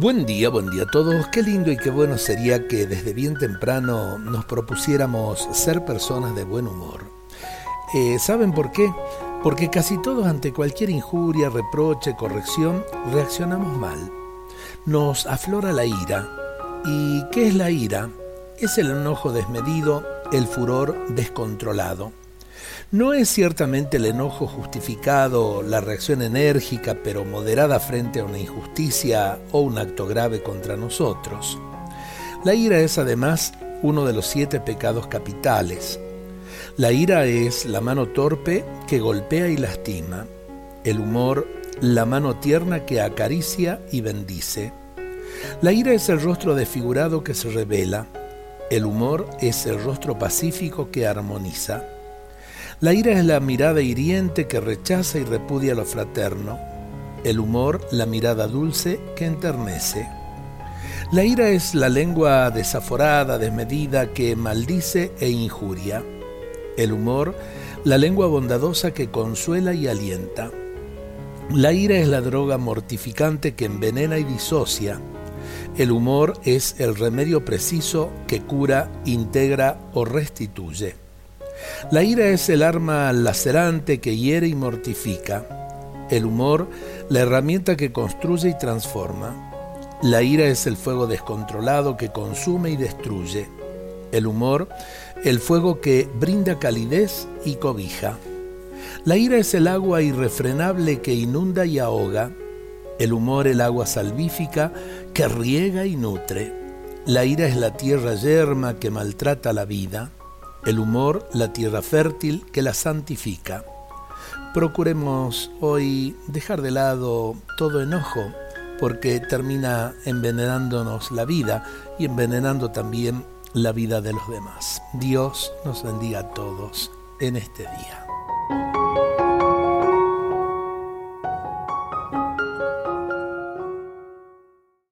Buen día, buen día a todos. Qué lindo y qué bueno sería que desde bien temprano nos propusiéramos ser personas de buen humor. Eh, ¿Saben por qué? Porque casi todos ante cualquier injuria, reproche, corrección, reaccionamos mal. Nos aflora la ira. ¿Y qué es la ira? Es el enojo desmedido, el furor descontrolado. No es ciertamente el enojo justificado, la reacción enérgica pero moderada frente a una injusticia o un acto grave contra nosotros. La ira es además uno de los siete pecados capitales. La ira es la mano torpe que golpea y lastima. El humor, la mano tierna que acaricia y bendice. La ira es el rostro desfigurado que se revela. El humor es el rostro pacífico que armoniza. La ira es la mirada hiriente que rechaza y repudia lo fraterno. El humor, la mirada dulce que enternece. La ira es la lengua desaforada, desmedida, que maldice e injuria. El humor, la lengua bondadosa que consuela y alienta. La ira es la droga mortificante que envenena y disocia. El humor es el remedio preciso que cura, integra o restituye. La ira es el arma lacerante que hiere y mortifica. El humor, la herramienta que construye y transforma. La ira es el fuego descontrolado que consume y destruye. El humor, el fuego que brinda calidez y cobija. La ira es el agua irrefrenable que inunda y ahoga. El humor, el agua salvífica que riega y nutre. La ira es la tierra yerma que maltrata la vida el humor, la tierra fértil que la santifica. Procuremos hoy dejar de lado todo enojo, porque termina envenenándonos la vida y envenenando también la vida de los demás. Dios nos bendiga a todos en este día.